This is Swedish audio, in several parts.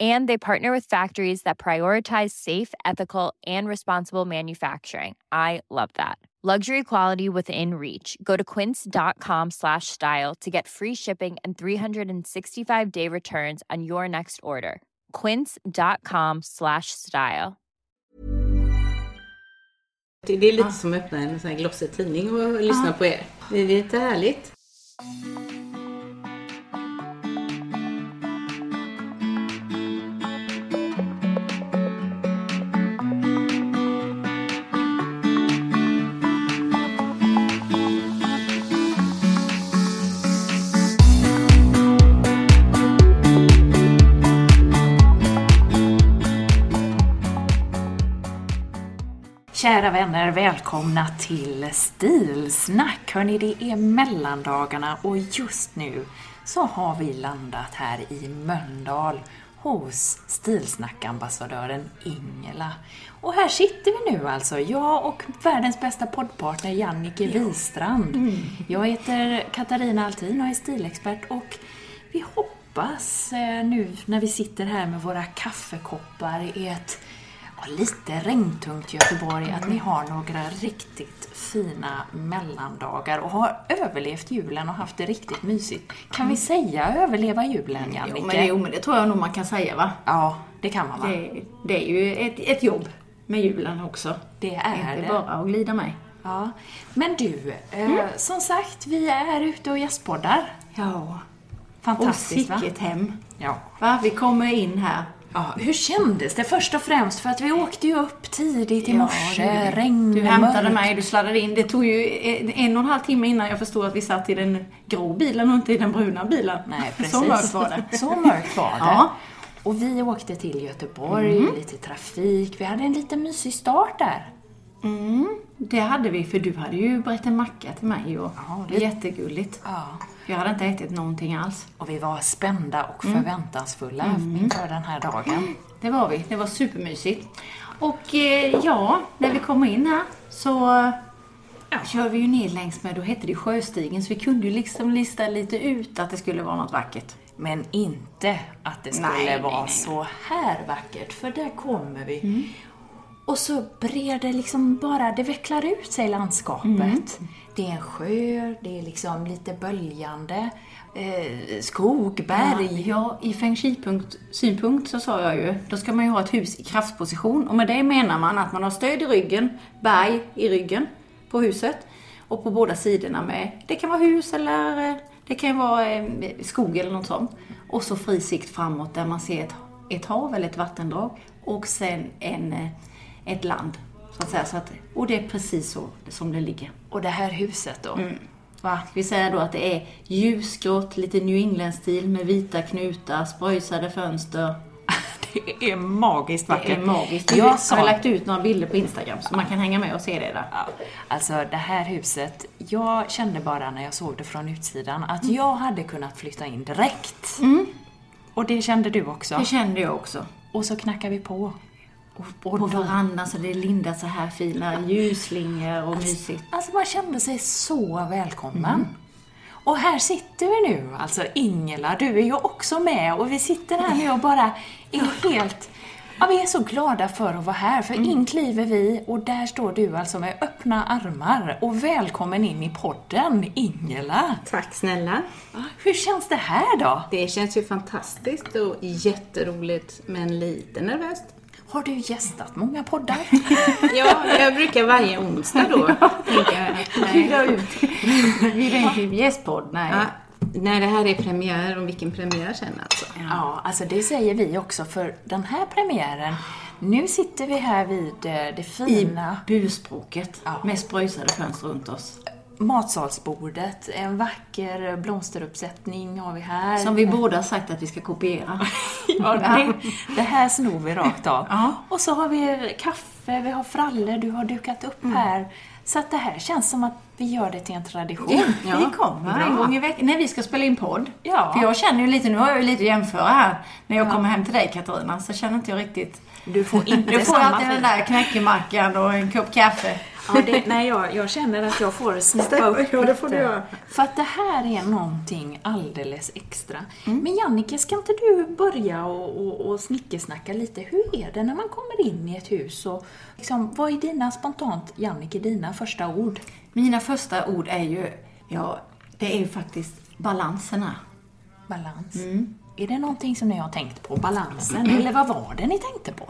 And they partner with factories that prioritize safe, ethical, and responsible manufacturing. I love that. Luxury quality within reach. Go to quince.com slash style to get free shipping and 365 day returns on your next order. Quince.com slash style. Det är lite som att öppna en sån glossig tidning och lyssna på er. Det är lite härligt. Kära vänner, välkomna till Stilsnack. Hörni, det är mellandagarna och just nu så har vi landat här i Mölndal hos Stilsnackambassadören Ingela. Och här sitter vi nu alltså, jag och världens bästa poddpartner Jannike Wistrand. Jag heter Katarina Altin och är stilexpert och vi hoppas eh, nu när vi sitter här med våra kaffekoppar i ett ja, lite regntungt Göteborg att ni har några riktigt fina mellandagar och har överlevt julen och haft det riktigt mysigt. Kan vi säga överleva julen, Jannike? Jo men, det, jo, men det tror jag nog man kan säga va? Ja, det kan man va? Det, det är ju ett, ett jobb med julen också. Det är Inte det. bara att glida med. Ja. Men du, eh, som sagt, vi är ute och gästpoddar. Ja. Och Fantastiskt va? sicket hem. Ja. Va? Vi kommer in här. Ja. Hur kändes det först och främst? För att vi åkte ju upp tidigt i Ja, morse, du- regn, Du hämtade mörkt. mig, du sladdade in. Det tog ju en, och en halv timme innan jag förstod att vi satt i den grå bilen och inte i den bruna bilen. Nej, precis. Så mörkt var det. Så mörkt var det. Ja. Och vi åkte till Göteborg, lite trafik. Vi hade en lite mysig start där. Mm, det hade vi, för du hade ju berättat en macka till mig och Ja, det jättegulligt. Ja. Jag hade inte ätit någonting alls. Och vi var spända och Mm. förväntansfulla inför den här dagen. Det var vi. Det var supermysigt. Och eh, ja, när vi kommer in här så kör vi ju ner längs med, då hette det Sjöstigen, så vi kunde ju liksom lista lite ut att det skulle vara något vackert. Men inte att det skulle Nej, nej, vara nej. så här vackert, för där kommer vi. Mm. Och så breder det liksom bara, det vecklar ut sig landskapet. Mm. Det är en sjö, det är liksom lite böljande, eh, skog, berg. Ja, i feng shui-synpunkt så sa jag ju, då ska man ju ha ett hus i kraftposition. Och med det menar man att man har stöd i ryggen, berg i ryggen på huset. Och på båda sidorna med, det kan vara hus eller eh, det kan vara eh, skog eller något sånt. Och så fri sikt framåt där man ser ett, ett hav eller ett vattendrag. Och sen en, eh, ett land. Så att säga. Så att, och det är precis så som det ligger. Och det här huset då? Mm. Va? Vi säger då att det är ljusgrått, lite New England-stil med vita knutar, spröjsade fönster. Det är magiskt Det vackert. är magiskt. Jag har lagt ut några bilder på Instagram så man kan hänga med och se det där. Ja, alltså det här huset, jag kände bara när jag såg det från utsidan att jag hade kunnat flytta in direkt. Och det kände du också. Det kände jag också. Och så knackar vi på. Och på verandan så det är lindat så här fina ljusslingor och mysigt. Alltså man kände sig så välkommen. Och här sitter vi nu, alltså Ingela, du är ju också med och vi sitter här nu och bara är helt... Ja, vi är så glada för att vara här, för in kliver vi och där står du alltså med öppna armar och välkommen in i podden, Ingela. Tack snälla. Hur känns det här då? Det känns ju fantastiskt och jätteroligt men lite nervöst. Har du gästat många poddar? Ja, jag brukar varje onsdag då tänka nej. Vi är en gästpodd, nej. Ja, när det här är premiär, och vilken premiär sen alltså. Ja, alltså det säger vi också för den här premiären. Nu sitter vi här vid eh, det I fina buspråket Ja. med spröjsade fönster runt oss. Matsalsbordet. En vacker blomsteruppsättning har vi här. Som vi båda har sagt att vi ska kopiera. Ja, det, det här snor vi rakt av. Ja. Och så har vi kaffe, vi har frallor, du har dukat upp Mm. här. Så att det här känns som att vi gör det till en tradition. Vi kommer Bra. en gång i veckan när vi ska spela in podd. Ja. För jag känner ju lite, nu har jag ju lite att jämföra här. När jag kommer hem till dig Katarina så känner inte jag riktigt. Du får inte Du får alltid den där knäckemackan och en kopp kaffe. Ja, det, nej, jag, jag känner att jag får snäppa upp Ja, det får du göra. För att det här är någonting alldeles extra. Mm. Men Jannike, ska inte du börja och, och, och snickesnacka lite? Hur är det när man kommer in i ett hus? Och liksom, vad är dina, spontant, Jannike, dina första ord? Mina första ord är ju, ja, det är ju faktiskt balanserna. Balans. Mm. Är det någonting som ni har tänkt på? Balansen? Eller vad var det ni tänkte på?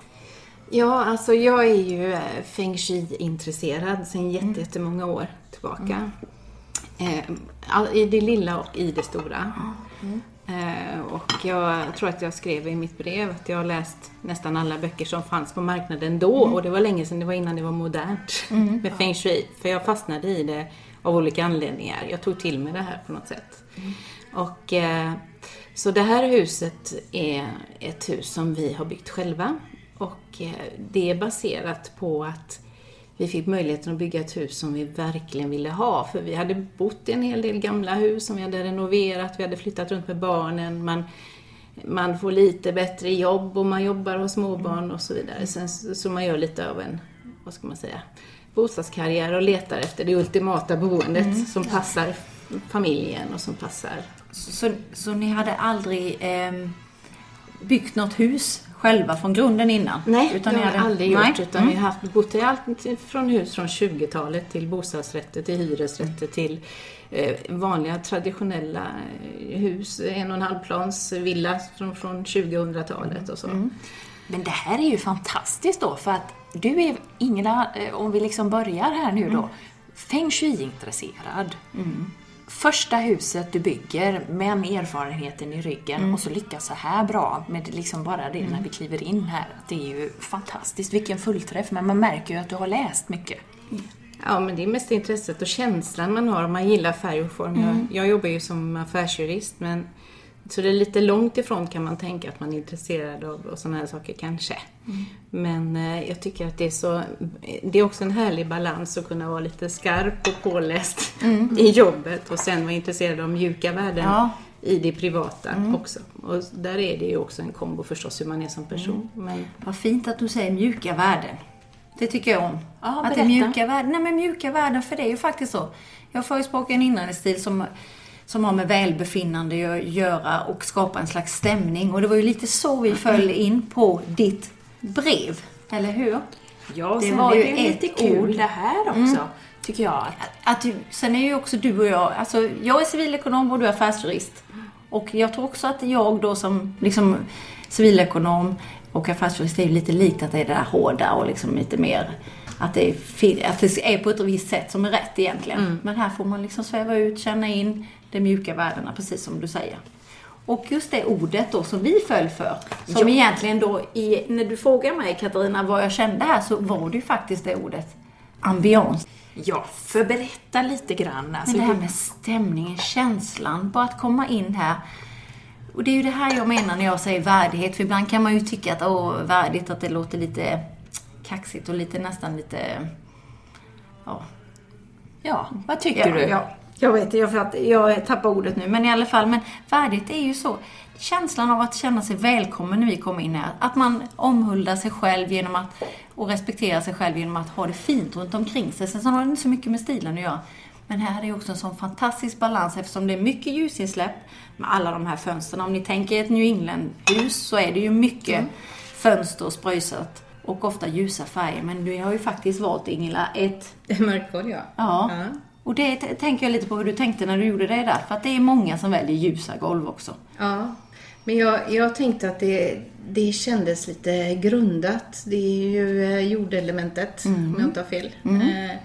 Ja, alltså jag är ju eh, feng shui-intresserad sedan jätte- jättemånga år tillbaka. Eh, all- I det lilla och i det stora. Eh, och jag tror att jag skrev i mitt brev att jag har läst nästan alla böcker som fanns på marknaden då och det var länge sedan, det var innan det var modernt med feng shui. För jag fastnade i det av olika anledningar. Jag tog till mig det här på något sätt. Och, eh, så det här huset är ett hus som vi har byggt själva. Och eh, det är baserat på att vi fick möjligheten att bygga ett hus som vi verkligen ville ha. För vi hade bott i en hel del gamla hus som vi hade renoverat, vi hade flyttat runt med barnen. Man, man får lite bättre jobb och man jobbar hos småbarn och så vidare. Sen, så så man gör lite av en, vad ska man säga, bostadskarriär och letar efter det ultimata boendet som passar familjen och som passar Så, så ni hade aldrig ehm, byggt något hus själva från grunden innan? Nej, Utan det har hade- aldrig gjort. Nej. Utan Mm. vi har haft, bott i allt från hus från 20-talet till bostadsrätter, till hyresrätter, till eh, vanliga traditionella eh, hus. En och en halv plans villa från, från 2000-talet och så. Mm. Men det här är ju fantastiskt då, för att du är, Ingela, eh, om vi liksom börjar här nu då, feng shui-intresserad. Första huset du bygger med erfarenheten i ryggen och så lyckas så här bra med liksom bara det när vi kliver in här. Det är ju fantastiskt, vilken fullträff. Men man märker ju att du har läst mycket. Ja, men det är mest intresset och känslan man har om man gillar färg och form. Jag, jag jobbar ju som affärsjurist, men så det är lite långt ifrån kan man tänka att man är intresserad av och sådana här saker kanske. Men eh, jag tycker att det är så, det är också en härlig balans att kunna vara lite skarp och påläst i jobbet och sen vara intresserad av mjuka värden Ja. i det privata också. Och där är det ju också en kombo förstås hur man är som person. Men Vad fint att du säger mjuka värden. Det tycker jag om. Ja, att det är mjuka värden. Nej men mjuka värden, för det är ju faktiskt så. Jag förespråkar en inredningsstil som, som har med välbefinnande att göra och skapa en slags stämning. Och det var ju lite så vi föll in på ditt brev. Eller hur? Ja, Det sen var det ju lite kul ord. det här också, tycker jag. Att, Att du, sen är ju också du och jag, alltså jag är civilekonom och du är affärsjurist. Och jag tror också att jag då som liksom civilekonom och affärsjurist är ju lite likt att det är det där hårda och liksom lite mer att det, är, att det är på ett visst sätt som är rätt egentligen. Men här får man liksom sväva ut, känna in de mjuka värdena, precis som du säger. Och just det ordet då som vi föll för, som egentligen då, i, när du frågar mig Katarina vad jag kände här, så var det ju faktiskt det ordet. Ambians. ja, för berätta lite grann. Alltså, Men det här med stämningen, känslan, bara att komma in här. Och det är ju det här jag menar när jag säger värdighet. För ibland kan man ju tycka att åh, värdigt, att det låter lite kaxigt och lite nästan lite... Ja, ja, vad tycker ja, du? Ja, jag vet, jag, för att jag tappar ordet nu. Men i alla fall, men värdigt är ju så. Känslan av att känna sig välkommen när vi kommer in här. Att man omhuldar sig själv genom att, och respekterar sig själv genom att ha det fint runt omkring sig. Sen så har det inte så mycket med stilen att göra. Men här är det också en sån fantastisk balans eftersom det är mycket ljusinsläpp med alla de här fönstren. Om ni tänker ett New England-hus så är det ju mycket fönster och spröjsat. Och ofta ljusa färger. Men du har ju faktiskt valt, Ingela, ett mörkvård ja. Ja. Ja. Och det tänker jag lite på hur du tänkte när du gjorde det där. För att det är många som väljer ljusa golv också. Ja, men jag, jag tänkte att det, det kändes lite grundat. Det är ju eh, jordelementet, om jag inte har fel. Eh,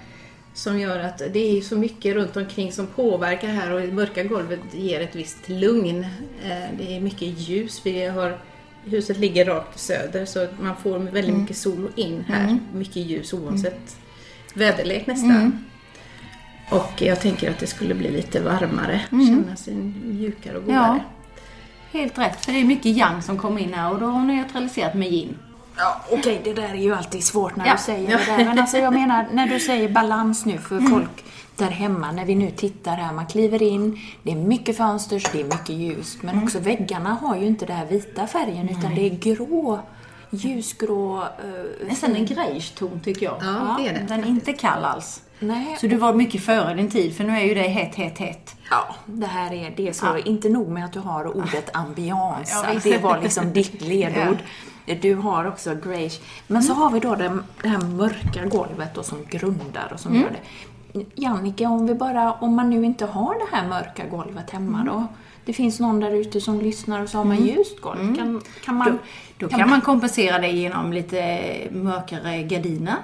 Som gör att det är så mycket runt omkring som påverkar här och det mörka golvet ger ett visst lugn. Eh, Det är mycket ljus. Vi har, huset ligger rakt söder så man får väldigt mycket sol in här. Mycket ljus oavsett väderlek nästan. Och jag tänker att det skulle bli lite varmare, känna sig mjukare och godare. Ja. Helt rätt, för det är mycket yang som kommer in här och då har hon neutraliserat med yin. Ja, okej, det där är ju alltid svårt när Ja. du säger det där. Men alltså jag menar, när du säger balans nu för folk där hemma, när vi nu tittar här, man kliver in, det är mycket fönster, så det är mycket ljust, men också väggarna har ju inte den här vita färgen, utan det är grå, ljusgrå... eh, Nästan en greige ton tycker jag. Ja, det är det Den är inte kall alls. nej, Så du var mycket före din tid, för nu är ju det hett, hett, hett. Ja, det här är, det så, inte nog med att du har ordet ambiance, Ja, det var liksom ditt ledord. Du har också greige. Men så har vi då det, det här mörka golvet då som grundar och som gör det. Jannike, om vi bara, om man nu inte har det här mörka golvet hemma då? Det finns någon där ute som lyssnar och så har man ljust golv. Kan, kan man, Då kan man kompensera det genom lite mörkare gardiner.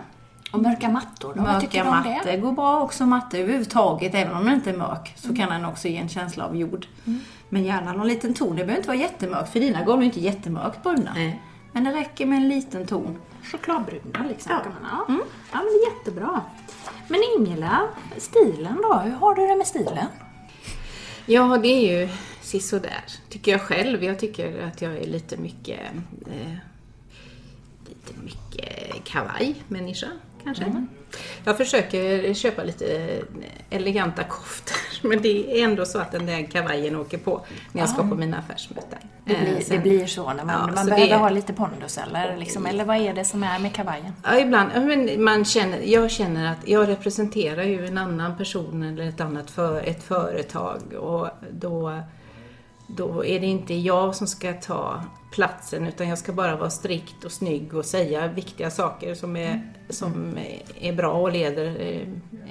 och mörka mattor då? Mörka mattor det? går bra också. Matte överhuvudtaget, även om den inte är mörk, så kan den också ge en känsla av jord. Men gärna någon liten ton. Det behöver inte vara jättemörkt, för dina golv är inte jättemörkt bruna. Nej. Men det räcker med en liten ton. Chokladbruna liksom. Kan man, ja. ja, men det är jättebra. Men Ingela, stilen då? Hur har du det med stilen? Ja, det är ju sisådär, tycker jag själv. Jag tycker att jag är lite mycket, eh, lite mycket kavaj-människa, kanske. Jag försöker köpa lite eleganta koftor, men det är ändå så att den där kavajen åker på när jag ska på mina affärsmöten. Det Eh, blir, det sen- blir så när man, Ja, man behöver det- ha lite pondus eller, liksom, eller vad är det som är med kavajen? Ja, ibland. Men man känner, jag känner att jag representerar ju en annan person eller ett annat för, ett företag och då, då är det inte jag som ska ta platsen utan jag ska bara vara strikt och snygg och säga viktiga saker som är, som är bra och leder eh,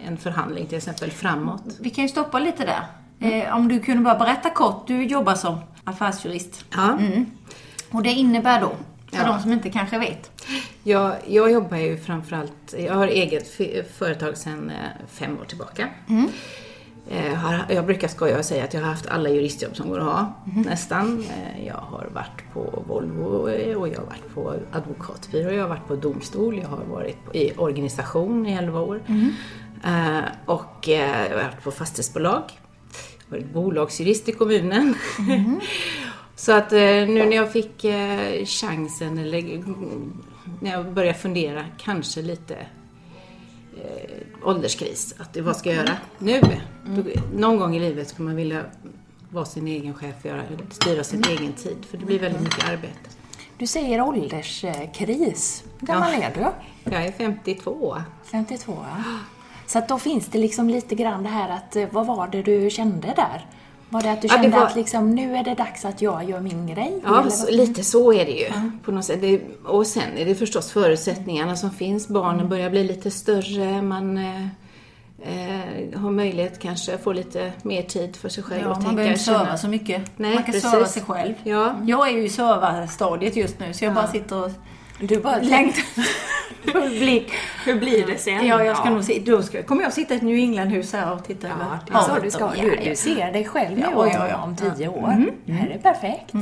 en förhandling till exempel framåt. Vi kan ju stoppa lite där. Eh, om du kunde bara berätta kort, du jobbar som affärsjurist. Ja. Och det innebär då, för Ja. de som inte kanske vet. Jag, jag jobbar ju framförallt, jag har eget företag sedan eh, fem år tillbaka. Har, jag brukar skoja och säga att jag har haft alla juristjobb som går att ha, nästan. Eh, jag har varit på Volvo eh, och jag har varit på advokatbyrå, jag har varit på domstol, jag har varit i organisation i 11 år. Eh, och eh, jag har varit på fastighetsbolag, jag har varit bolagsjurist i kommunen. Så att eh, nu när jag fick eh, chansen, eller mm, när jag började fundera, kanske lite eh, ålderskris, att det, vad ska jag göra nu? Då, någon gång i livet skulle man vilja vara sin egen chef och göra, styra sin egen tid, för det blir väldigt mycket arbete. Du säger ålderskris. Hur gammal Ja. är du? Jag är 52. 52, ja. Så att då finns det liksom lite grann det här att, eh, vad var det du kände där? Var det att du Ja, kände var- att liksom, nu är det dags att jag gör min grej? Ja, så, lite så är det ju. På något sätt. Det, och sen är det förstås förutsättningarna som finns. Barnen börjar bli lite större, man eh, eh, har möjlighet kanske att få lite mer tid för sig själv Ja, och man tänka behöver inte serva så mycket. Nej, man kan precis. serva sig själv. Ja. Jag är ju i servarstadiet just nu, så jag bara sitter och Du bara längtar. Publik. Hur blir det sen? Ja, jag ska nog se, då ska, kommer jag sitta i ett New England-hus här och titta Ja, över det så du ska. Du, Ja, du ser dig själv nu Ja, om, ja, ja. om tio år. Det här är perfekt.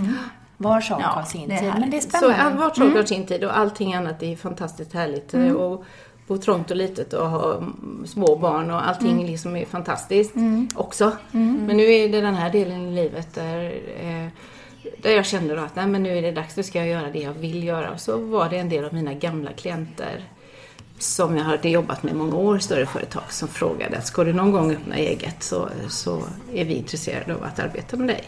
Var sak Ja, har sin tid. Men det är Så spännande. all- vart sak har sin tid och allting annat är fantastiskt härligt. Och bo trångt och litet och ha mm, små barn och allting liksom är fantastiskt också. Men nu är det den här delen i livet där, eh, där jag kände då att nej, men nu är det dags, nu ska jag göra det jag vill göra. Och så var det en del av mina gamla klienter som jag hade jobbat med i många år, större företag, som frågade att ska du någon gång öppna eget så, så är vi intresserade av att arbeta med dig.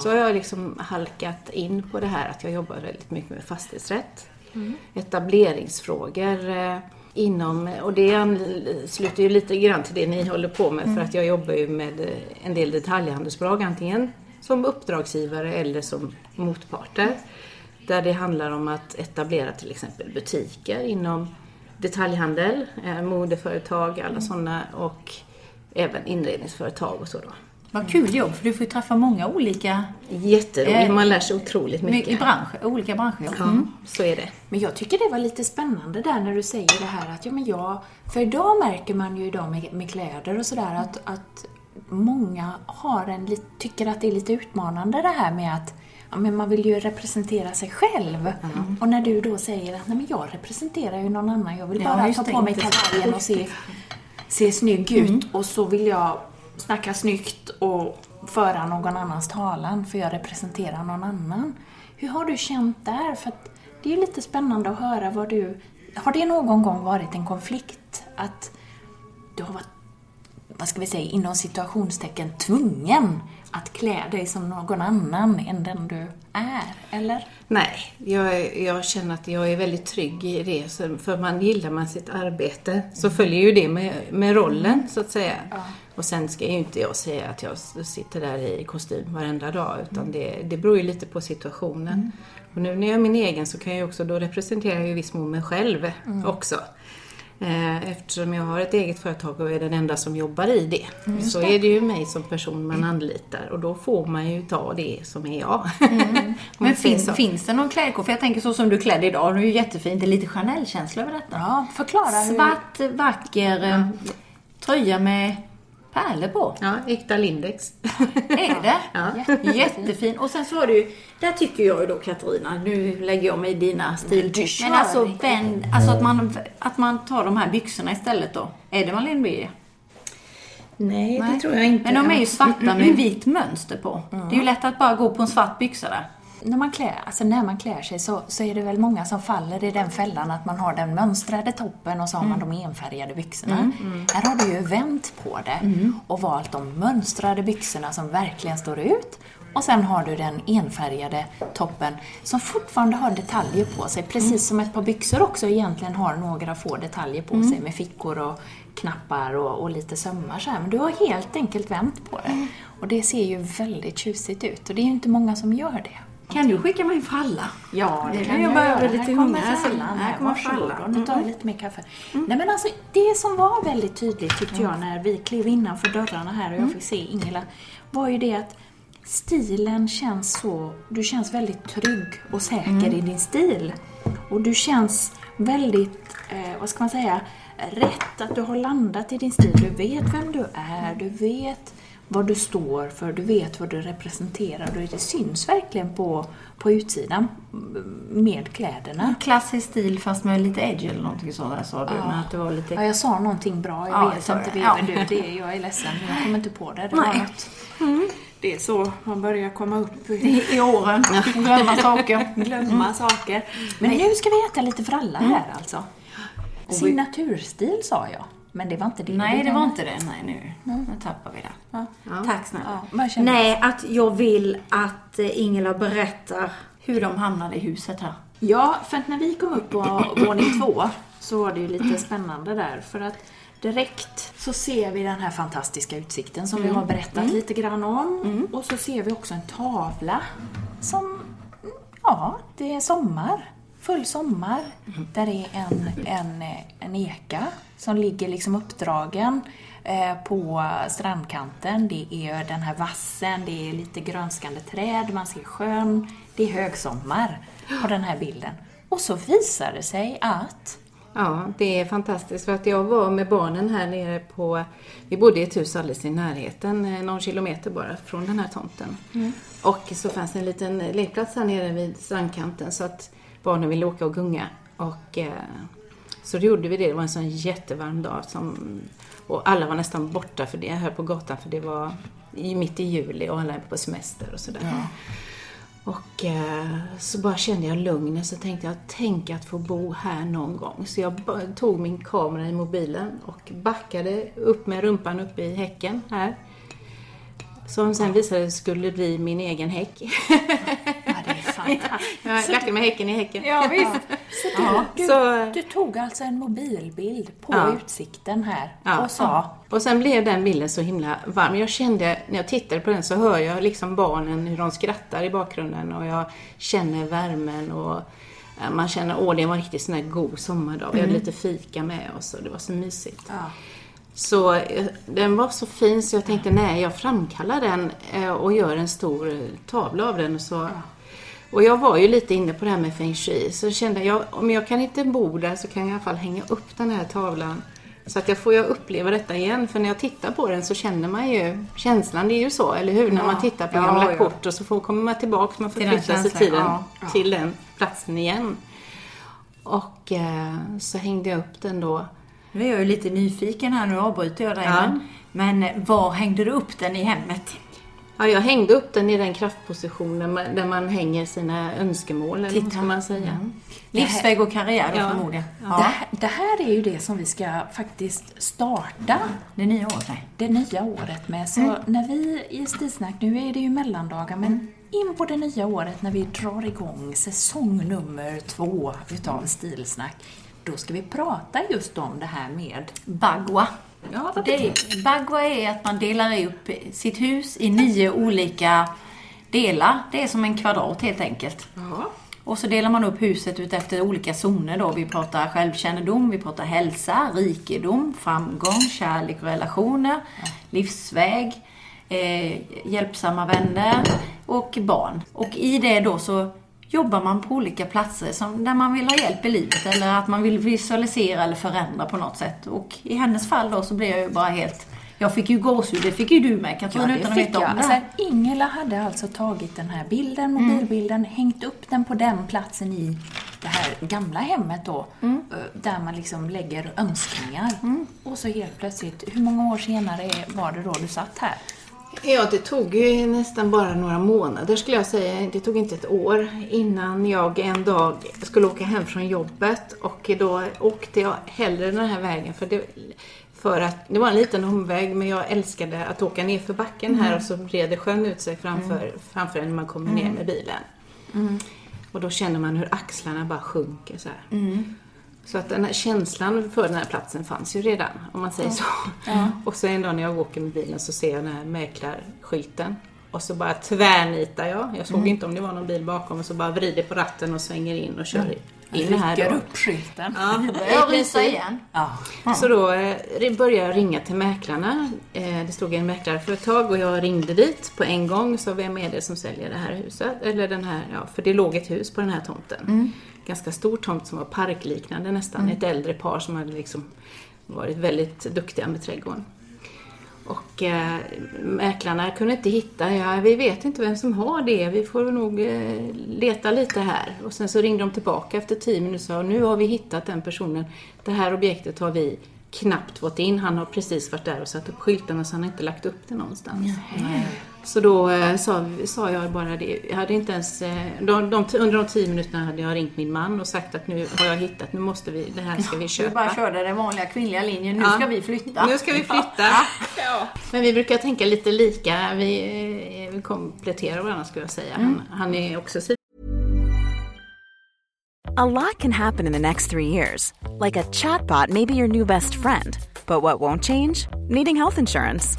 Så har jag liksom halkat in på det här att jag jobbar väldigt mycket med fastighetsrätt, etableringsfrågor eh, inom, och det ansluter ju lite grann till det ni håller på med för att jag jobbar ju med eh, en del detaljhandelsbolag, antingen som uppdragsgivare eller som motparter. Där det handlar om att etablera till exempel butiker inom detaljhandel, eh, modeföretag, alla sådana och även inredningsföretag och så då. Vad kul jobb, för du får ju träffa många olika Jätteroligt, Eh, man lär sig otroligt i mycket. branscher, olika branscher. Ja, Mm. så är det. Men jag tycker det var lite spännande där när du säger det här att, ja men jag, för idag märker man ju idag med, med kläder och sådär att, att många har en, tycker att det är lite utmanande det här med att ja, men man vill ju representera sig själv. Och när du då säger att nej men jag representerar ju någon annan, jag vill Ja, bara just ta på mig kavajen och se, se snygg ut och så vill jag snacka snyggt och föra någon annans talan för jag representerar någon annan. Hur har du känt där? För det är lite spännande att höra vad du... Har det någon gång varit en konflikt? Att du har varit, vad ska vi säga, inom situationstecken tvungen att klä dig som någon annan än den du är? Eller? Nej, jag, jag känner att jag är väldigt trygg i det. För man gillar man sitt arbete så följer ju det med, med rollen så att säga. Och sen ska ju inte jag säga att jag sitter där i kostym varenda dag utan det, det beror ju lite på situationen. Och nu när jag är min egen så kan jag ju också, då representerar jag i viss mån mig själv också. Eh, Eftersom jag har ett eget företag och är den enda som jobbar i det. så är det ju mig som person man anlitar och då får man ju ta det som är jag. Om Men finns, finns det någon klädkod? För jag tänker så som du är klädd idag, du är ju jättefint. Det är lite Chanel-känsla över detta. Ja, förklara hur... Svart, vacker eh, tröja med pärlor. Ja, äkta Lindex. Är det? Ja. Jättefin. Och sen så har du ju, där tycker jag ju då Katarina, nu lägger jag mig i dina stil. Kör Men alltså, vänd, alltså att, man, att man tar de här byxorna istället då. Är det Marlene Birger? Nej, det tror jag inte. Men de är ju svarta med vitt mönster på. Det är ju lätt att bara gå på en svart byxa där. När man klär, alltså när man klär sig så, så är det väl många som faller i den fällan att man har den mönstrade toppen och så har man de enfärgade byxorna. Här har du ju vänt på det och valt de mönstrade byxorna som verkligen står ut. Och sen har du den enfärgade toppen som fortfarande har detaljer på sig, precis som ett par byxor också egentligen har några få detaljer på sig med fickor och knappar och, och lite sömmar så här. Men du har helt enkelt vänt på det. Och det ser ju väldigt tjusigt ut och det är ju inte många som gör det. Kan du skicka mig en fralla? Ja, det det kan jag jag göra. lite Här kommer frallan. Här kommer frallan. Nu tar jag lite mer kaffe. Nej men alltså, det som var väldigt tydligt tyckte jag när vi klev innanför dörrarna här och jag fick se Ingela, var ju det att stilen känns så, du känns väldigt trygg och säker i din stil. Och du känns väldigt, eh, vad ska man säga, rätt att du har landat i din stil. Du vet vem du är, du vet vad du står för, du vet vad du representerar och det syns verkligen på, på utsidan med kläderna. Klassisk stil fast med lite edge eller någonting där sa du. Men att det var lite... Ja, jag sa någonting bra, jag Ja, vet sa inte det. Ja. Du, det, jag är ledsen, men jag kommer inte på det. Det Nej. något. Det är så man börjar komma upp i I, åren. Glömma saker. glömma saker. Men nu ska vi äta lite fralla här alltså. Signaturstil sa jag, men det var inte det. Nej, det var inte det. Nej, nu, nu tappar vi det. Ja. Tack snälla. Ja, Nej, att jag vill att eh, Ingela berättar hur de hamnade i huset här. Ja, för att när vi kom upp på våning två så var det ju lite spännande där. För att direkt så ser vi den här fantastiska utsikten som vi har berättat lite grann om. Och så ser vi också en tavla som, ja, det är sommar. Full sommar. Där är en, en, en eka som ligger liksom uppdragen eh, på strandkanten. Det är den här vassen, det är lite grönskande träd, man ser sjön. Det är högsommar på den här bilden. Och så visar det sig att Ja, det är fantastiskt för att jag var med barnen här nere på, vi bodde i ett hus alldeles i närheten, eh, någon kilometer bara från den här tomten. Och så fanns det en liten lekplats här nere vid strandkanten så att barnen ville åka och gunga. Och eh, så då gjorde vi det, det var en sån jättevarm dag som, och alla var nästan borta för det här på gatan för det var i, mitt i juli och alla är på semester och sådär. Och eh, så bara kände jag lugnet så tänkte jag, tänk att få bo här någon gång. Så jag tog min kamera i mobilen och backade upp med rumpan uppe i häcken här. Som sen visade sig skulle bli min egen häck. Ja. Jag lärde mig häcken i häcken. Ja, visst. Så du, du, Så- du tog alltså en mobilbild på Ja. utsikten här Ja. och sa Och sen blev den bilden så himla varm. Jag kände, när jag tittade på den så hör jag liksom barnen hur de skrattar i bakgrunden och jag känner värmen och man känner, åh det var en riktigt sån här god sommardag. Vi hade lite fika med oss och det var så mysigt. ja. Så eh, den var så fin så jag tänkte nej, jag framkallar den eh, och gör en stor tavla av den. Och, så. Och jag var ju lite inne på det här med feng shui. Så kände jag, om jag kan inte bo där så kan jag i alla fall hänga upp den här tavlan. Så att jag får jag uppleva detta igen. För när jag tittar på den så känner man ju känslan. Det är ju så, eller hur? När man tittar på Ja, gamla ja. kort och så får, kommer man tillbaka. Man flytta sig tiden ja. till den platsen igen. Och eh, så hängde jag upp den då. Nu är jag ju lite nyfiken här, nu avbryter jag dig. Ja. Men, men var hängde du upp den i hemmet? Ja, jag hängde upp den i den kraftpositionen där man, där man hänger sina önskemål, eller man säga. Livsväg och karriär då Ja. förmodligen. Det, Ja. här, det här är ju det som vi ska faktiskt starta Det nya året, nej. det nya året med. Så när vi i Stilsnack, nu är det ju mellandagar, men in på det nya året när vi drar igång säsong nummer två utav Stilsnack, då ska vi prata just om det här med Bagua. Ja, vad det, Bagua är att man delar upp sitt hus i nio olika delar. Det är som en kvadrat helt enkelt. Ja. Och så delar man upp huset ut efter olika zoner då. Vi pratar självkännedom, vi pratar hälsa, rikedom, framgång, kärlek och relationer, livsväg, eh, hjälpsamma vänner och barn. Och i det då så jobbar man på olika platser som, där man vill ha hjälp i livet eller att man vill visualisera eller förändra på något sätt. Och i hennes fall då så blev jag ju bara helt... Jag fick ju gåshud, det fick ju du med Katrin utan att veta om det. Alltså, Ingela hade alltså tagit den här bilden, mobilbilden, hängt upp den på den platsen i det här gamla hemmet då, eh, där man liksom lägger önskningar. Och så helt plötsligt, hur många år senare var det då du satt här? Ja, det tog ju nästan bara några månader skulle jag säga. Det tog inte ett år innan jag en dag skulle åka hem från jobbet och då åkte jag hellre den här vägen för det, för att, det var en liten omväg men jag älskade att åka ner för backen här och så breder sjön ut sig framför, framför en när man kommer ner med bilen. Och då känner man hur axlarna bara sjunker så här. Så att den här känslan för den här platsen fanns ju redan, om man säger så. Och så en dag när jag åker med bilen så ser jag den här mäklarskylten. Och så bara tvärnitar jag. Jag såg inte om det var någon bil bakom och så bara vrider på ratten och svänger in och kör in här Rycker då. upp skylten. Ja, Jag i rysa igen. Ja. Så då eh, började jag ringa till mäklarna. Eh, det stod en mäklarföretag och jag ringde dit på en gång. Så vem är det som säljer det här huset? Eller den här, ja, för det låg ett hus på den här tomten. Ganska stor tomt som var parkliknande nästan. Ett äldre par som hade liksom varit väldigt duktiga med trädgården. Och eh, mäklarna kunde inte hitta, ja, vi vet inte vem som har det, vi får nog eh, leta lite här. Och sen så ringde de tillbaka efter tio minuter och sa, nu har vi hittat den personen. Det här objektet har vi knappt fått in, han har precis varit där och satt upp skyltarna så han har inte lagt upp det någonstans. Så då eh, sa, sa jag bara det, jag hade inte ens, eh, de, de, under de tio minuterna hade jag ringt min man och sagt att nu har jag hittat, nu måste vi, det här ska vi Du köpa. bara körde den vanliga kvinnliga linjen. Nu Ja. ska vi flytta. Nu ska vi flytta. Men vi brukar tänka lite lika. Vi, eh, vi kompletterar varandra skulle jag säga. Han, han är också A lot can happen in the next three years. Like a chatbot may be your new best friend. But what won't change? Needing health insurance.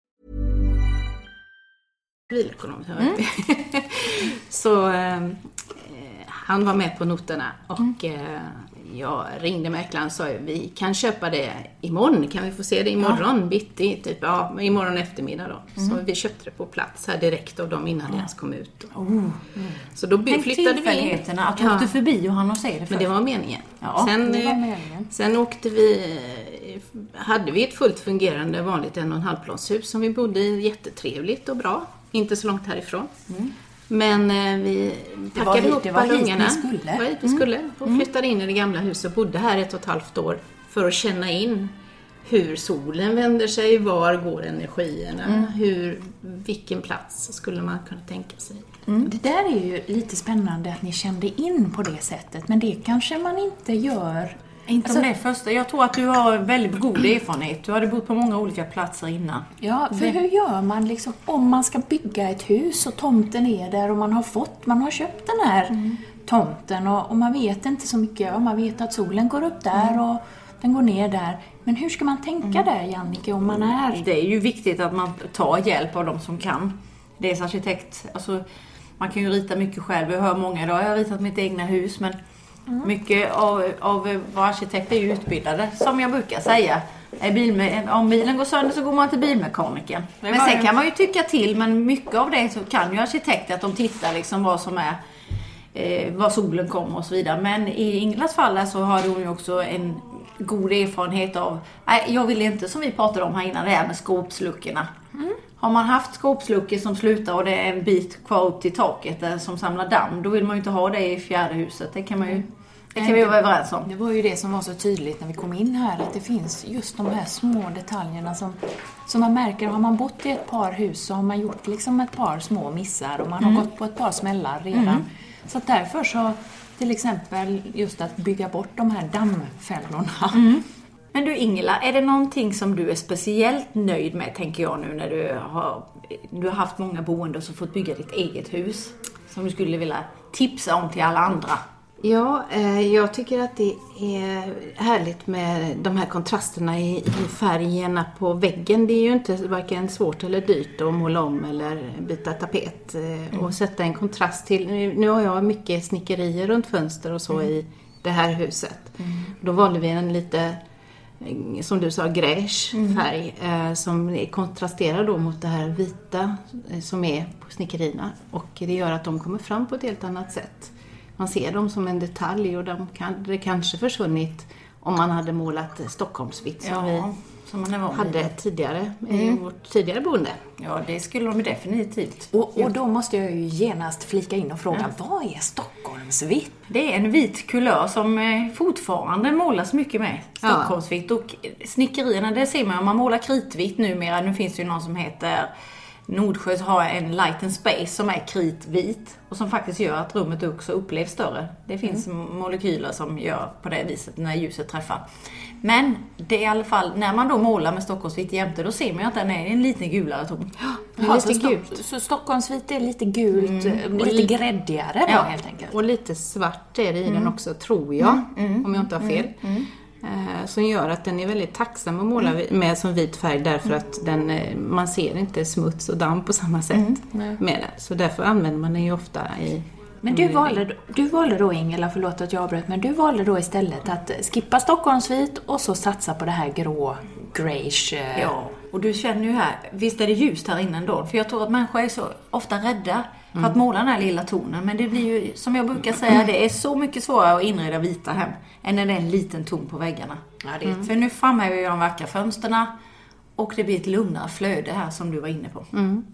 Civilekonom. så eh, han var med på noterna och eh, jag ringde mäklaren och sa vi kan köpa det imorgon, kan vi få se det imorgon ja. bitti? Typ, ja, imorgon eftermiddag då. Mm. Så vi köpte det på plats här direkt av dem innan ja. det ens kom ut. Oh. Mm. Så då Tänk flyttade vi in. att du ja. åkte förbi och han och se det först. Men det var meningen. Ja, sen, det var meningen. sen åkte vi, hade vi ett fullt fungerande vanligt en och en halv planshus som vi bodde i, jättetrevligt och bra. Inte så långt härifrån. Mm. Men eh, vi packade ihop alla ungarna. Det var hit ni skulle. Vi mm. Och mm. flyttade in i det gamla huset och bodde här ett och ett halvt år för att känna in hur solen vänder sig, var går energierna, mm. hur, vilken plats skulle man kunna tänka sig. Mm. Det där är ju lite spännande att ni kände in på det sättet, men det kanske man inte gör inte alltså, om det första. Jag tror att du har väldigt god erfarenhet. Du hade bott på många olika platser innan. Ja, för hur gör man liksom om man ska bygga ett hus och tomten är där och man har fått, man har köpt den här mm. tomten och, och, man vet inte så mycket. Ja, man vet att solen går upp där mm. och den går ner där. Men hur ska man tänka mm. där, Jannike, om man är... Det är ju viktigt att man tar hjälp av de som kan. Dels arkitekt, alltså man kan ju rita mycket själv. Jag hör många idag, jag har ritat mitt egna hus men Mm. Mycket av, av våra arkitekter är utbildade, som jag brukar säga. om bilen går sönder så går man till bilmekanikern. Men sen kan man ju tycka till, men mycket av det så kan ju arkitekter att de tittar liksom vad som är eh, var solen kommer och så vidare. Men i Inglas fall så har hon ju också en god erfarenhet av, nej jag vill inte som vi pratade om här innan, det här med skåpsluckorna. Mm. Har man haft skåpsluckor som slutar och det är en bit kvar upp till taket eh, som samlar damm, då vill man ju inte ha det i fjärde huset. Det kan man ju det kan vi vara överens om. Det var ju det som var så tydligt när vi kom in här, att det finns just de här små detaljerna som, som man märker. Har man bott i ett par hus så har man gjort liksom ett par små missar och man har mm. gått på ett par smällar redan. Mm. Så därför så, till exempel just att bygga bort de här dammfällorna. Mm. Men du Ingela, är det någonting som du är speciellt nöjd med, tänker jag nu när du har, du har haft många boende och så fått bygga ditt eget hus? Som du skulle vilja tipsa om till alla andra? Ja, eh, jag tycker att det är härligt med de här kontrasterna i, färgerna på väggen. Det är ju inte varken svårt eller dyrt att måla om eller byta tapet eh, mm. och sätta en kontrast till. Nu, har jag mycket snickerier runt fönster och så mm. i det här huset. Mm. Då valde vi en lite som du sa, gräsch mm. färg eh, som kontrasterar då mot det här vita eh, som är på snickerierna. Och det gör att de kommer fram på ett helt annat sätt. Man ser dem som en detalj och de kan, det kanske försvunnit om man hade målat Stockholmsvitt som ja, vi som man hade tidigare mm. i vårt tidigare boende. Ja, det skulle de definitivt. Och, och då måste jag ju genast flika in och fråga, ja. vad är Stockholmsvitt? Det är en vit kulör som eh, fortfarande målas mycket med. Stockholmsvitt. Ja. Och snickerierna, det ser man om man målar kritvitt numera. Nu finns det ju någon som heter Nordsjö har en light and space som är kritvit och som faktiskt gör att rummet också upplevs större. Det finns mm. molekyler som gör på det viset när ljuset träffar. Men det är i alla fall, när man då målar med Stockholmsvitt jämte, då ser man ju att den är en lite gulare ton. Ja, lite så gult. Så Stockholmsvitt är lite gult, mm. lite li gräddigare då ja. helt enkelt. Och lite svart är det i mm. den också, tror jag, mm. mm. om jag inte har fel. Mm. Mm. Eh, som gör att den är väldigt tacksam att måla med som vit färg därför att den, eh, man ser inte smuts och damm på samma sätt med den. Så därför använder man den ju ofta i men du valde, du valde då Ingela, förlåt att jag avbröt, men du valde då istället att skippa Stockholmsvit och så satsa på det här grå, greige. Eh, ja, och du känner ju här, visst är det ljust här inne ändå? För jag tror att människor är så ofta rädda för att mm. måla den här lilla tonen. Men det blir ju, som jag brukar säga, det är så mycket svårare att inreda vita hem än när det är en liten ton på väggarna. Ja, det är, mm. För nu framhäver vi de vackra fönstren och det blir ett lugnare flöde här som du var inne på. Mm.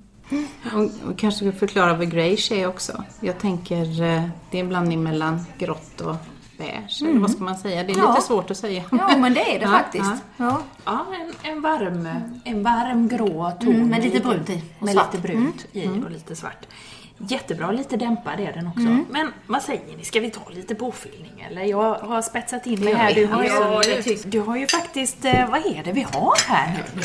Och, och kanske förklara vad greige är också. Jag tänker, eh, det är en blandning mellan grått och beige, mm. eller vad ska man säga? Det är ja. lite svårt att säga. Ja, men det är det ja, faktiskt. Ja, ja en, en, varm, en varm grå ton. Mm, med lite brunt i. Med lite brunt i mm. och lite svart. Jättebra, lite dämpad är den också. Mm. Men vad säger ni, ska vi ta lite påfyllning eller? Jag har spetsat in mig här. Du har, ju, du har ju faktiskt, eh, vad är det vi har här nu?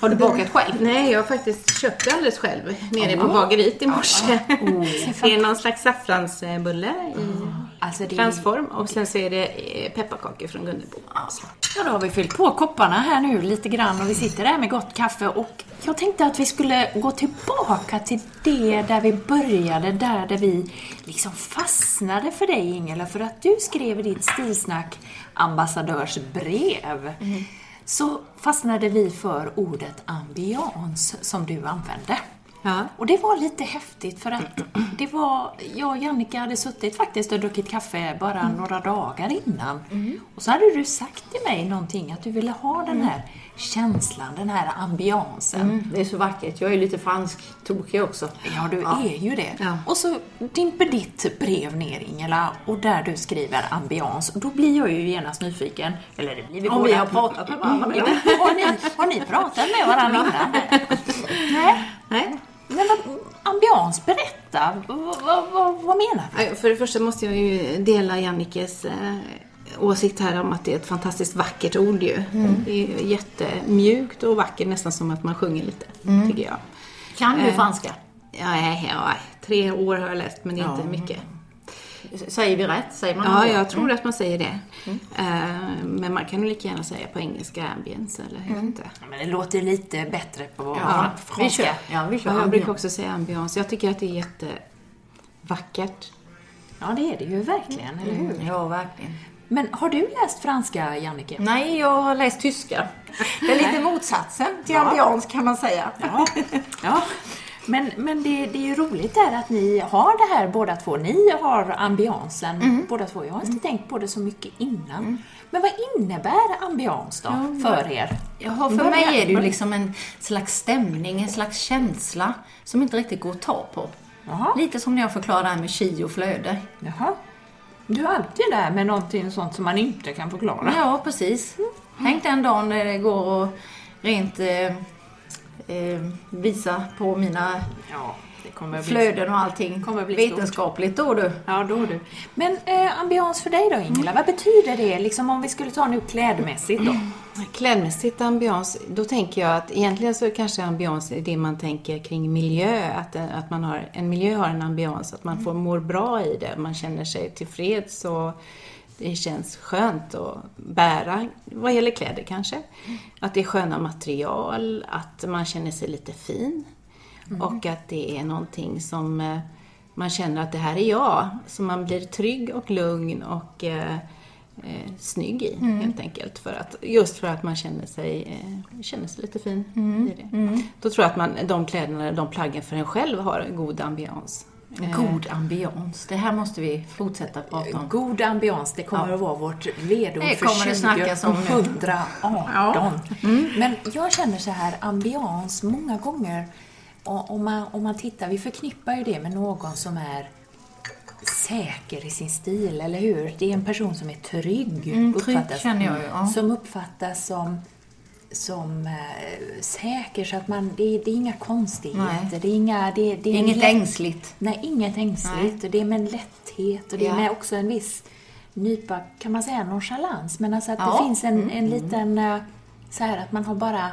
Har du bakat själv? Nej, jag har faktiskt köpt det alldeles själv nere oh. på bageriet i morse. Oh. det är någon slags saffransbulle i oh. Alltså transform och sen så är det eh, pepparkakor från Gunnebo. Ja, då har vi fyllt på kopparna här nu lite grann och vi sitter där med gott kaffe och Jag tänkte att vi skulle gå tillbaka till det där vi började, där, där vi liksom fastnade för dig Ingela, för att du skrev i ditt stilsnack ambassadörsbrev. Mm. Så fastnade vi för ordet ambians som du använde. Ja. Och det var lite häftigt för att det var, jag och Jannike hade suttit faktiskt och druckit kaffe bara mm. några dagar innan. Mm. Och så hade du sagt till mig någonting, att du ville ha den här känslan, den här ambiansen. Mm, det är så vackert. Jag är lite fransk tokig också. Ja, du ja. är ju det. Ja. Och så dimper ditt brev ner, Ingela, och där du skriver ambians. Då blir jag ju genast nyfiken. Eller det blir vi Om båda. vi har pratat med varandra. Har, ni, har ni pratat med varandra innan? Nej. Nej. Men vad, ambians, berätta. Vad, vad, vad menar du? För det första måste jag ju dela Jannikes eh, åsikt här om att det är ett fantastiskt vackert ord ju. Mm. Det är jättemjukt och vackert, nästan som att man sjunger lite, mm. tycker jag. Kan du eh, franska? Ja, ja, tre år har jag läst, men ja. inte mycket. Säger vi rätt? Säger man Ja, jag tror mm. att man säger det. Mm. Uh, men man kan nog lika gärna säga på engelska ambience, eller jag mm. inte. Ja, men det låter lite bättre på ja, franska. Vi kör. Ja, vi kör. Ja, jag brukar också säga ambiance. Jag tycker att det är jättevackert. Ja, det är det ju verkligen, eller hur? Mm, ja, verkligen. Men har du läst franska, Jannike? Nej, jag har läst tyska. Det är lite motsatsen till ja. ambians kan man säga. Ja. ja. Men, men det, det är ju roligt där att ni har det här båda två. Ni har ambiansen mm. båda två. Jag har inte mm. tänkt på det så mycket innan. Mm. Men vad innebär ambians då ja, för er? Ja, för mig är det ju liksom en slags stämning, en slags känsla som inte riktigt går att ta på. Jaha. Lite som när jag förklarar det här med chi och flöde. Jaha. Du är alltid där med någonting sånt som man inte kan förklara. Ja, precis. Mm. Tänk den dagen när det går att rent eh, visa på mina ja, flöden och allting kommer bli vetenskapligt stort. då du. Ja, då du. Men eh, ambians för dig då Ingela, vad betyder det liksom om vi skulle ta nu klädmässigt då? Klädmässigt ambians, då tänker jag att egentligen så kanske ambians är det man tänker kring miljö. Att, att man har, en miljö har en ambians, att man får mår bra i det, man känner sig tillfreds och det känns skönt att bära vad gäller kläder kanske. Att det är sköna material, att man känner sig lite fin. Mm. Och att det är någonting som eh, man känner att det här är jag. Så man blir trygg och lugn och eh, eh, snygg i mm. helt enkelt. För att, just för att man känner sig, eh, känner sig lite fin mm. i det. Mm. Då tror jag att man, de kläderna, de plaggen för en själv har god ambians. God ambians. Det här måste vi fortsätta prata om. God ambians, det kommer ja. att vara vårt ledord för 2018. Ja. Mm. Men jag känner så här, ambians, många gånger, om man, om man tittar, vi förknippar ju det med någon som är säker i sin stil, eller hur? Det är en person som är trygg. Mm, trygg känner jag. Ja. Som uppfattas som som eh, säker så att man, det, det är inga konstigheter. Nej. Det är, inga, det, det är inget lätt, ängsligt. Nej, inget ängsligt. Nej. Det är med en lätthet och det ja. är med också en viss nypa, kan man säga, nonchalans. Men alltså att ja. det finns en, en mm. liten, eh, så här att man har bara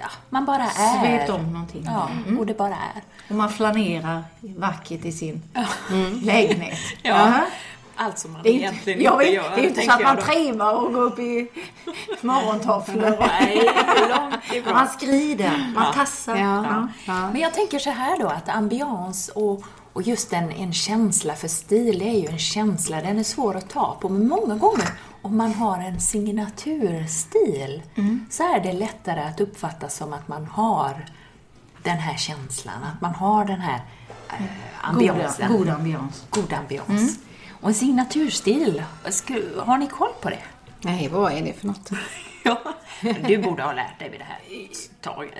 Ja, man bara är. Svept om någonting. Ja, mm. och det bara är. Och man flanerar vackert i sin lägenhet. ja. Allt som man det egentligen inte vet, gör. Det är ju inte så att man trimmar och går upp i morgontofflor. Nej, långt ifrån. Man skrider, man ja. tassar. Ja. Ja. Men jag tänker så här då, att ambians och, och just en, en känsla för stil är ju en känsla, den är svår att ta på. Men många gånger om man har en signaturstil mm. så är det lättare att uppfatta som att man har den här känslan, att man har den här äh, ambiansen. God, god ambians. God ambians. Mm. Och en signaturstil, har ni koll på det? Nej, vad är det för något? ja, du borde ha lärt dig vid det här taget.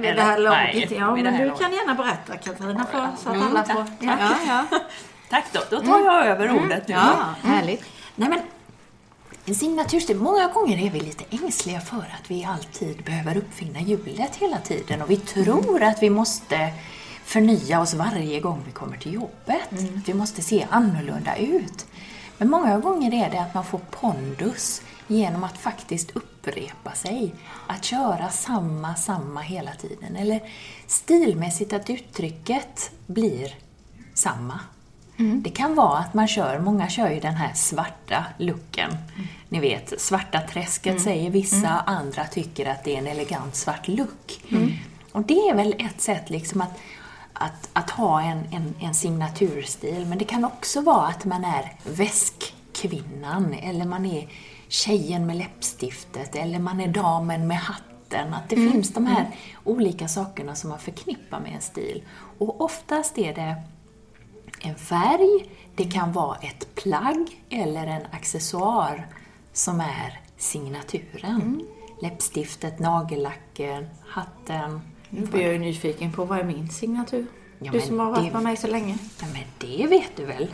Vid det här laget, ja. Men du kan gärna berätta Katarina, för, så att alla får... Ja. Ja, ja. Tack då, då tar jag över mm. ordet nu. Ja, härligt. Nej, men en signaturstil, många gånger är vi lite ängsliga för att vi alltid behöver uppfinna hjulet hela tiden och vi tror att vi måste förnya oss varje gång vi kommer till jobbet. Mm. Vi måste se annorlunda ut. Men många gånger är det att man får pondus genom att faktiskt upprepa sig. Att köra samma, samma hela tiden. Eller stilmässigt att uttrycket blir samma. Mm. Det kan vara att man kör, många kör ju den här svarta looken. Mm. Ni vet, svarta träsket mm. säger vissa, mm. andra tycker att det är en elegant svart look. Mm. Och det är väl ett sätt liksom att, att, att ha en, en, en signaturstil. Men det kan också vara att man är väskkvinnan eller man är tjejen med läppstiftet eller man är damen med hatten. Att det finns de här olika sakerna som man förknippar med en stil. Och oftast är det en färg, det kan vara ett plagg eller en accessoar som är signaturen. Läppstiftet, nagellacken, hatten. Nu blir jag ju nyfiken på vad är min signatur? Ja, du som har varit det- med mig så länge. Ja, men det vet du väl?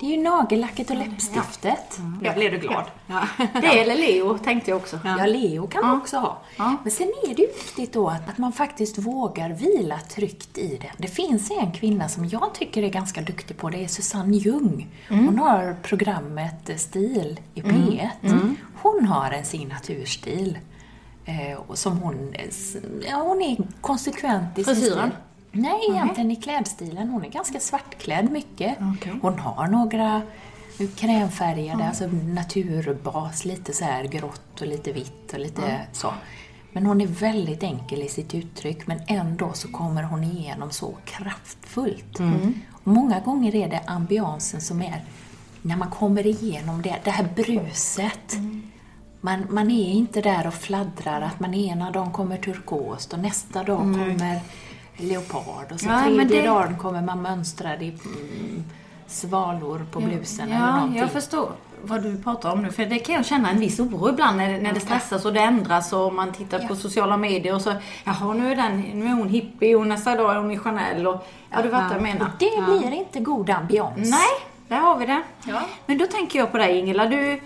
Det är ju nagellacket och läppstiftet. Jag blev du glad? Det eller Leo tänkte jag också. Ja, Leo kan man också ha. Ja. Men sen är det ju viktigt då att, att man faktiskt vågar vila tryggt i det. Det finns en kvinna som jag tycker är ganska duktig på, det är Susanne Ljung. Hon har programmet Stil i P1. Hon har en signaturstil. Eh, som hon, ja, hon är konsekvent i sin Frisyren? Nej, egentligen i klädstilen. Hon är ganska svartklädd mycket. Okej. Hon har några krämfärgade, alltså naturbas, lite så här grått och lite vitt och lite så. Men hon är väldigt enkel i sitt uttryck, men ändå så kommer hon igenom så kraftfullt. Och många gånger är det ambiansen som är, när man kommer igenom det, det här bruset. Man, man är inte där och fladdrar att man ena dagen kommer turkost och nästa dag kommer leopard och så Ja, tredje det- dagen kommer man mönstrad i mm, svalor på blusen eller Ja, någonting. jag förstår vad du pratar om nu. För det kan jag känna en viss oro ibland när, när det stressas och det ändras och man tittar på sociala medier och så Jaha, nu är, den, nu är hon hippie och nästa dag är hon i Chanel och Ja, du fattar vad jag menar. Och det blir inte god ambians. Nej, där har vi det. Men då tänker jag på dig Ingela. Du,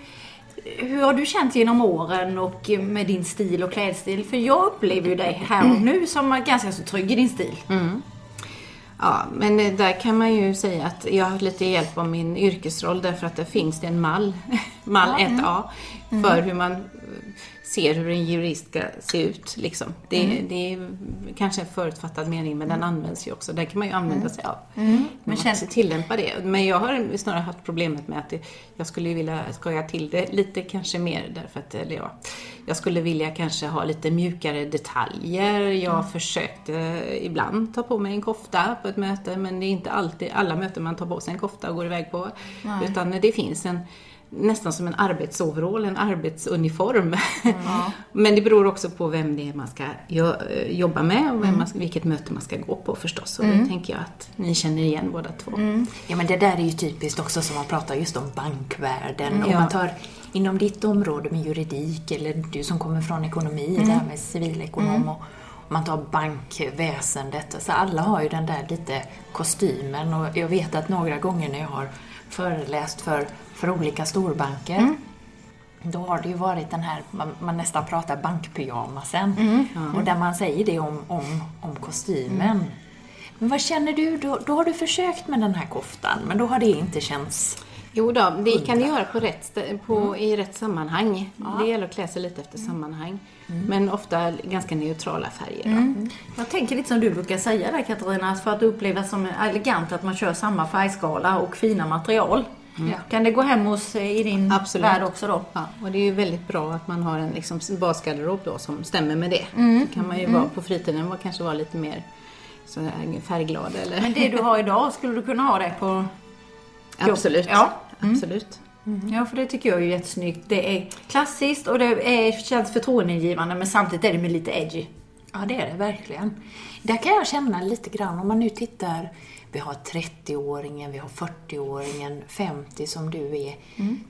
hur har du känt genom åren och med din stil och klädstil? För jag upplever ju dig här och nu som ganska så trygg i din stil. Ja, men där kan man ju säga att jag har lite hjälp av min yrkesroll därför att det finns det en mall, mall 1A, för hur man ser hur en jurist ska se ut. Liksom. Det, det är kanske en förutfattad mening, men den används ju också. Där kan man ju använda sig av. Men känns tillämpa det. Men jag har snarare haft problemet med att det, jag skulle vilja skoja till det lite kanske mer därför att, eller ja, jag skulle vilja kanske ha lite mjukare detaljer. Jag försökte ibland ta på mig en kofta på ett möte, men det är inte alltid alla möten man tar på sig en kofta och går iväg på. Utan det finns en nästan som en arbetsoverall, en arbetsuniform. Men det beror också på vem det är man ska jo- jobba med och vem man ska, vilket möte man ska gå på förstås. Och det tänker jag att ni känner igen båda två. Ja, men det där är ju typiskt också som man pratar just om bankvärlden. Om Ja. man tar inom ditt område med juridik, eller du som kommer från ekonomi, det här med civilekonom och om man tar bankväsendet. Alltså alla har ju den där lite kostymen och jag vet att några gånger när jag har föreläst för, för olika storbanker Då har det ju varit den här, man, man nästan pratar bankpyjamasen. Och där man säger det om, om, om kostymen. Men vad känner du? Då, då har du försökt med den här koftan, men då har det inte känts... Jo då, det kan du göra på rätt, på, i rätt sammanhang. Det gäller att klä sig lite efter sammanhang. Men ofta ganska neutrala färger. Då. Jag tänker lite som du brukar säga där Katarina, att för att upplevas som elegant att man kör samma färgskala och fina material. Kan det gå hem hos eh, i din Absolut. värld också då? Ja, och det är ju väldigt bra att man har en liksom, basgarderob då som stämmer med det. Mm. Så kan man ju vara på fritiden och kanske vara lite mer så här färgglad eller... Men det du har idag, skulle du kunna ha det på... Absolut. Ja. Absolut. Ja, för det tycker jag är jättesnyggt. Det är klassiskt och det är, känns förtroendeingivande men samtidigt är det med lite edgy. Ja, det är det verkligen. Där kan jag känna lite grann, om man nu tittar, vi har 30-åringen, vi har 40-åringen, 50 som du är.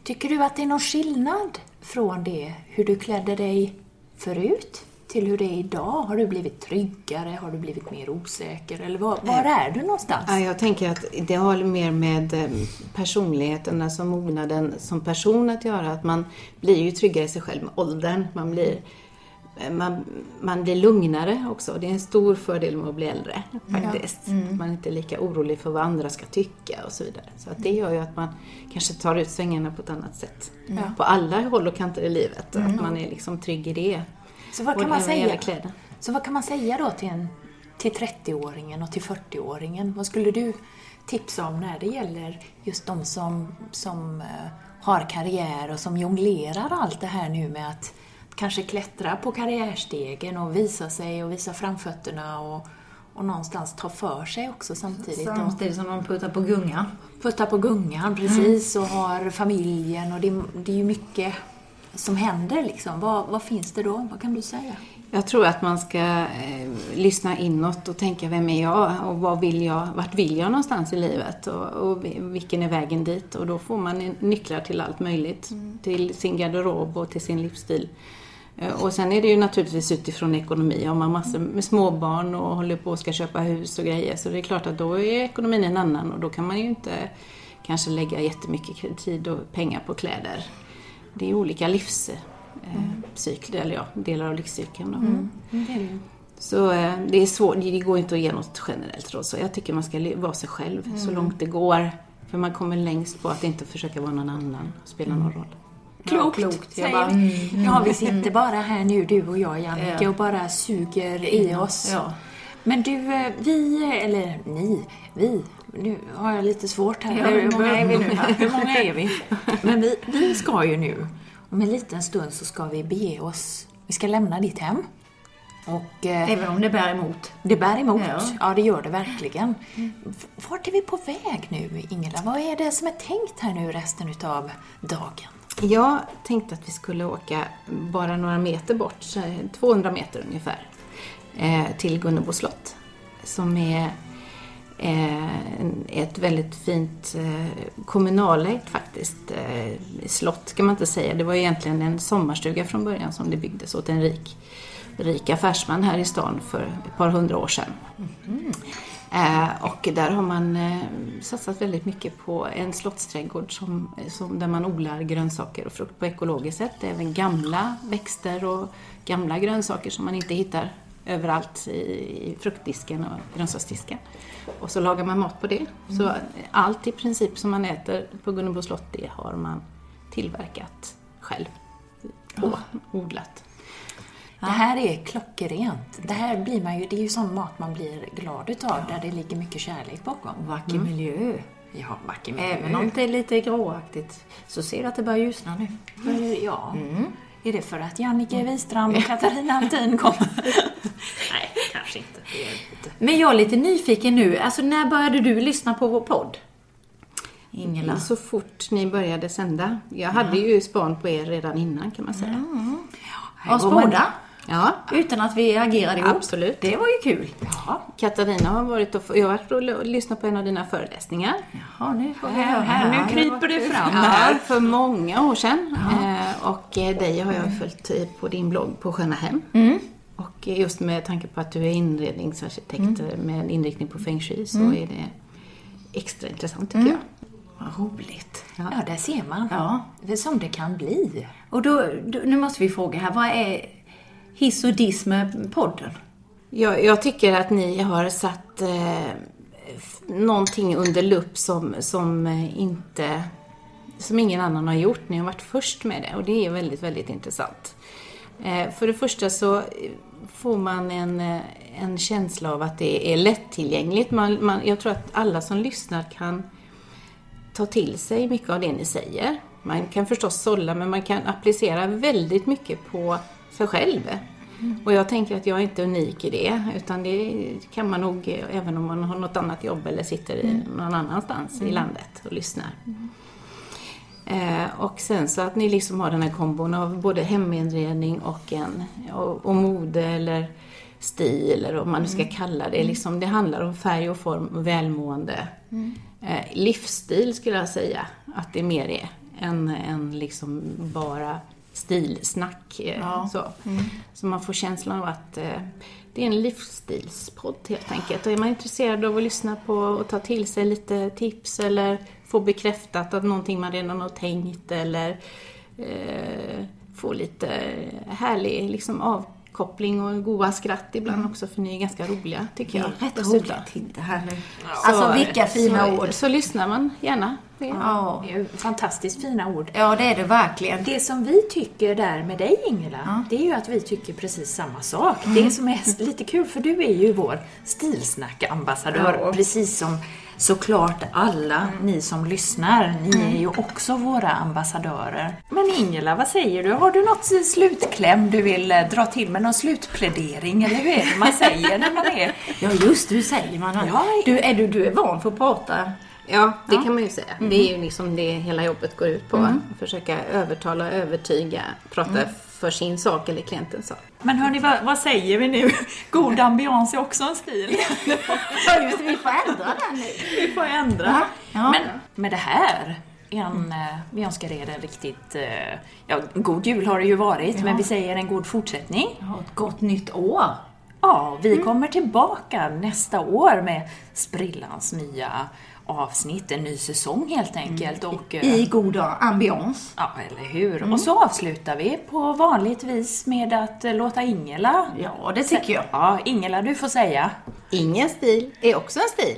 Tycker du att det är någon skillnad från det, hur du klädde dig förut till hur det är idag? Har du blivit tryggare? Har du blivit mer osäker? Eller var, var är du någonstans? Ja, jag tänker att det har mer med eh, personligheten, alltså mognaden som person att göra. Att man blir ju tryggare i sig själv med åldern. Man blir, eh, man, man blir lugnare också. Det är en stor fördel med att bli äldre faktiskt. Man är inte lika orolig för vad andra ska tycka och så vidare. Så att det gör ju att man kanske tar ut svängarna på ett annat sätt. På alla håll och kanter i livet. Att man är liksom trygg i det. Så vad kan man säga? kläder. Så vad kan man säga då till, en, till 30-åringen och till 40-åringen? Vad skulle du tipsa om när det gäller just de som, som eh, har karriär och som jonglerar allt det här nu med att kanske klättra på karriärstegen och visa sig och visa framfötterna och, och någonstans ta för sig också samtidigt. Samtidigt som de puttar på gungan. Putta på gungan, precis, och har familjen och det, det är ju mycket som händer liksom. Vad, vad finns det då? Vad kan du säga? Jag tror att man ska eh, lyssna inåt och tänka vem är jag och vad vill jag, vart vill jag någonstans i livet och, och vilken är vägen dit och då får man nycklar till allt möjligt. Till sin garderob och till sin livsstil. Eh, Och sen är det ju naturligtvis utifrån ekonomi. Har man massor med småbarn och håller på och ska köpa hus och grejer så det är klart att då är ekonomin en annan och då kan man ju inte kanske lägga jättemycket tid och pengar på kläder. Det är olika livscykler, eller ja, delar av livscykeln. då. Så eh, det är svårt, det går inte att ge något generellt råd. Så jag tycker man ska vara sig själv så långt det går. För man kommer längst på att inte försöka vara någon annan och spela någon roll. Klokt, klokt. Säger bara, vi. Ja, vi sitter bara här nu, du och jag, Jannike, och bara suger i oss. Ja. Men du, eh, vi, eller ni, vi, nu har jag lite svårt här. Ja, hur många är vi nu? Hur många är vi? Men vi, vi ska ju nu, om en liten stund så ska vi bege oss, vi ska lämna ditt hem. Och eh, Även om det bär emot. det bär emot. Ja. Ja. det gör det verkligen. Vart är vi på väg nu, Ingela? Vad är det som är tänkt här nu resten utav dagen? Jag tänkte att vi skulle åka bara några meter bort, så här 200 meter ungefär, eh, till Gunnebo slott. Som är ett väldigt fint eh, kommunalägt faktiskt eh, slott kan man inte säga. Det var egentligen en sommarstuga från början som det byggdes åt en rik, rik affärsman här i stan för ett par hundra år sedan. Eh, och där har man eh, satsat väldigt mycket på en slottsträdgård som, som, där man odlar grönsaker och frukt på ekologiskt sätt. Även gamla växter och gamla grönsaker som man inte hittar överallt i, fruktdisken och grönsaksdisken. Och så lagar man mat på det. Så allt i princip som man äter på Gunnebo slott, det har man tillverkat själv och odlat. Det här är klockrent. Det här blir man ju, det är ju sån mat man blir glad utav, där det ligger mycket kärlek bakom. Vacker miljö. Ja, vacker miljö. Även om det är lite gråaktigt så ser du att det börjar ljusna nu. Ja. Är det för att Jannike Wistrand och Katarina Altin kommer? Kanske inte. Lite... Men jag är lite nyfiken nu. Alltså när började du lyssna på vår podd? Ingela. Så fort ni började sända. Jag hade ju span på er redan innan kan man säga. Oss båda? Ja, Utan att vi agerade ihop? Absolut. Det var ju kul. Ja. Katarina har varit och, jag har varit och lyssnat på en av dina föreläsningar. Ja, nu får vi Här, höra. här, nu Ja, kryper det fram Ja, här. för många år sedan. Eh, Och eh, dig har jag följt på din blogg på Sköna Hem. Och just med tanke på att du är inredningsarkitekt eh, med en inriktning på feng shui så är det extra intressant tycker jag. Vad roligt. Ja, där ser man. Ja. Som det kan bli. Och då, då, nu måste vi fråga här, vad är hiss och diss med podden? Jag, jag tycker att ni har satt eh, någonting under lupp som, som eh, inte som ingen annan har gjort. Ni har varit först med det och det är väldigt, väldigt intressant. Eh, för det första så får man en, eh, en känsla av att det är lättillgängligt. Man, man, jag tror att alla som lyssnar kan ta till sig mycket av det ni säger. Man kan förstås sålla men man kan applicera väldigt mycket på sig själv. Och jag tänker att jag är inte unik i det utan det kan man nog eh, även om man har något annat jobb eller sitter i någon annanstans i landet och lyssnar. Eh, och sen så att ni liksom har den här kombon av både heminredning och, en, och, och mode eller stil eller vad man nu ska kalla det. Liksom, det handlar om färg och form och välmående. Eh, livsstil skulle jag säga att det mer är än, än liksom bara stilsnack. Eh, så. så man får känslan av att eh, det är en livsstilspodd helt enkelt. Och är man intresserad av att lyssna på och ta till sig lite tips eller få bekräftat att någonting man redan har tänkt eller eh, få lite härlig liksom, avkoppling och goa skratt ibland också för ni är ganska roliga tycker jag. Rätt roligt. Titta här nu. Alltså vilka fina så, ord. Så lyssnar man gärna. Ja. Ju fantastiskt fina ord. ja, det är det verkligen. Det som vi tycker där med dig Ingela, det är ju att vi tycker precis samma sak. Det som är lite kul, för du är ju vår stilsnackambassadör, Ja. precis som såklart alla ni som lyssnar. Ni är ju också våra ambassadörer. Men Ingela, vad säger du? Har du något slutkläm du vill eh, dra till med? Någon slutplädering, eller hur är det man säger när man är... Ja, just hur säger man? Ja. Du, är du, du är van för att prata. Ja, det kan man ju säga. Det är ju liksom det hela jobbet går ut på. Att försöka övertala, övertyga, prata för sin sak eller klientens sak. Men hörni, vad, vad säger vi nu? God ambians är också en stil. Ja, just vi får ändra den nu. Vi får ändra. Ja. Ja. Men med det här, en, eh, vi önskar er en riktigt, eh, ja, god jul har det ju varit, men vi säger en god fortsättning. Ja, ett gott nytt år. Ja, vi kommer tillbaka nästa år med sprillans nya avsnitt, en ny säsong helt enkelt. Och, eh, I god ambians. Ja, eller hur? Och så avslutar vi på vanligt vis med att eh, låta Ingela... Ja, det tycker jag. Ja, Ingela, du får säga. Ingen stil är också en stil.